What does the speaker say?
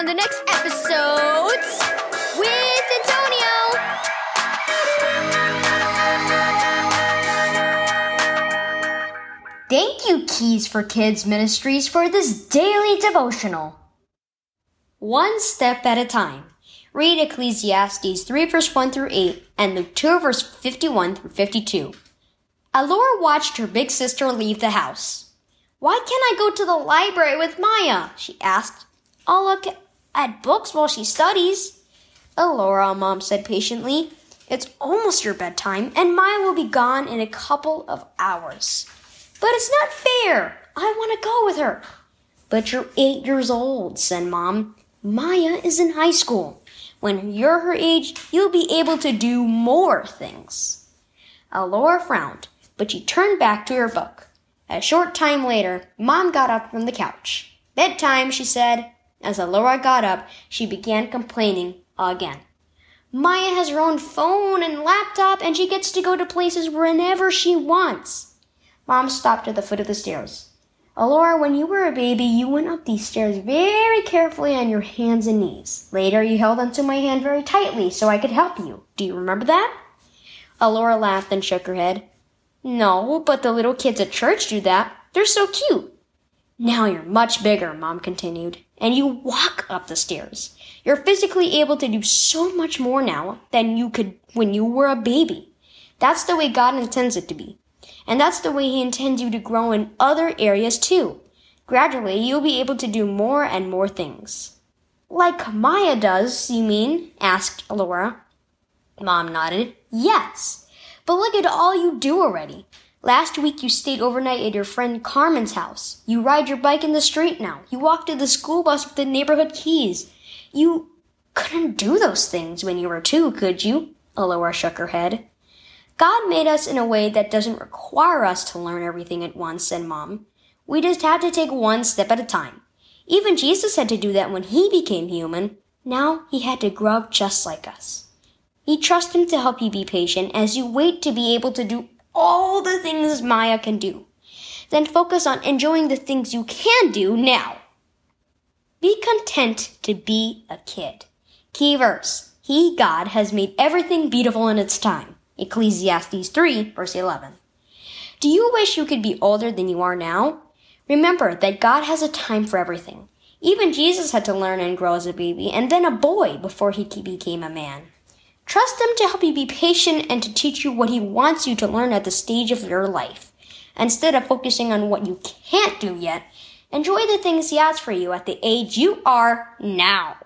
on the next epiSOWdes with Antonio. Thank you, Keys for Kids Ministries, for this daily devotional. One step at a time. Read Ecclesiastes 3 verse 1 through 8 and Luke 2 verse 51 through 52. Alora watched her big sister leave the house. Why can't I go to the library with Maya? she asked. I'll look at books while she studies. Alora, Mom said patiently. It's almost your bedtime, and Maya will be gone in a couple of hours. But it's not fair. I want to go with her. But you're eight years old, said Mom. Maya is in high school. When you're her age, you'll be able to do more things. Alora frowned, but she turned back to her book. A short time later, Mom got up from the couch. Bedtime, she said. As Alora got up, she began complaining again. Maya has her own phone and laptop, and she gets to go to places whenever she wants. Mom stopped at the foot of the stairs. Alora, when you were a baby, you went up these stairs very carefully on your hands and knees. Later, you held onto my hand very tightly so I could help you. Do you remember that? Alora laughed and shook her head. No, but the little kids at church do that. They're so cute. Now you're much bigger, Mom continued, and you walk up the stairs. You're physically able to do so much more now than you could when you were a baby. That's the way God intends it to be. And that's the way He intends you to grow in other areas too. Gradually, you'll be able to do more and more things. Like Maya does, you mean? asked Alora. Mom nodded. Yes. But look at all you do already. Last week you stayed overnight at your friend Carmen's house. You ride your bike in the street now. You walk to the school bus with the neighborhood keys. You couldn't do those things when you were two, could you? Alora shook her head. God made us in a way that doesn't require us to learn everything at once, said Mom. We just have to take one step at a time. Even Jesus had to do that when he became human. Now he had to grow up just like us. He trust him to help you be patient as you wait to be able to do all the things Maya can do. Then focus on enjoying the things you can do now. Be content to be a kid. Key verse. He, God, has made everything beautiful in its time. Ecclesiastes 3, verse 11. Do you wish you could be older than you are now? Remember that God has a time for everything. Even Jesus had to learn and grow as a baby and then a boy before he became a man. Trust Him to help you be patient and to teach you what He wants you to learn at the stage of your life. Instead of focusing on what you can't do yet, enjoy the things He has for you at the age you are now.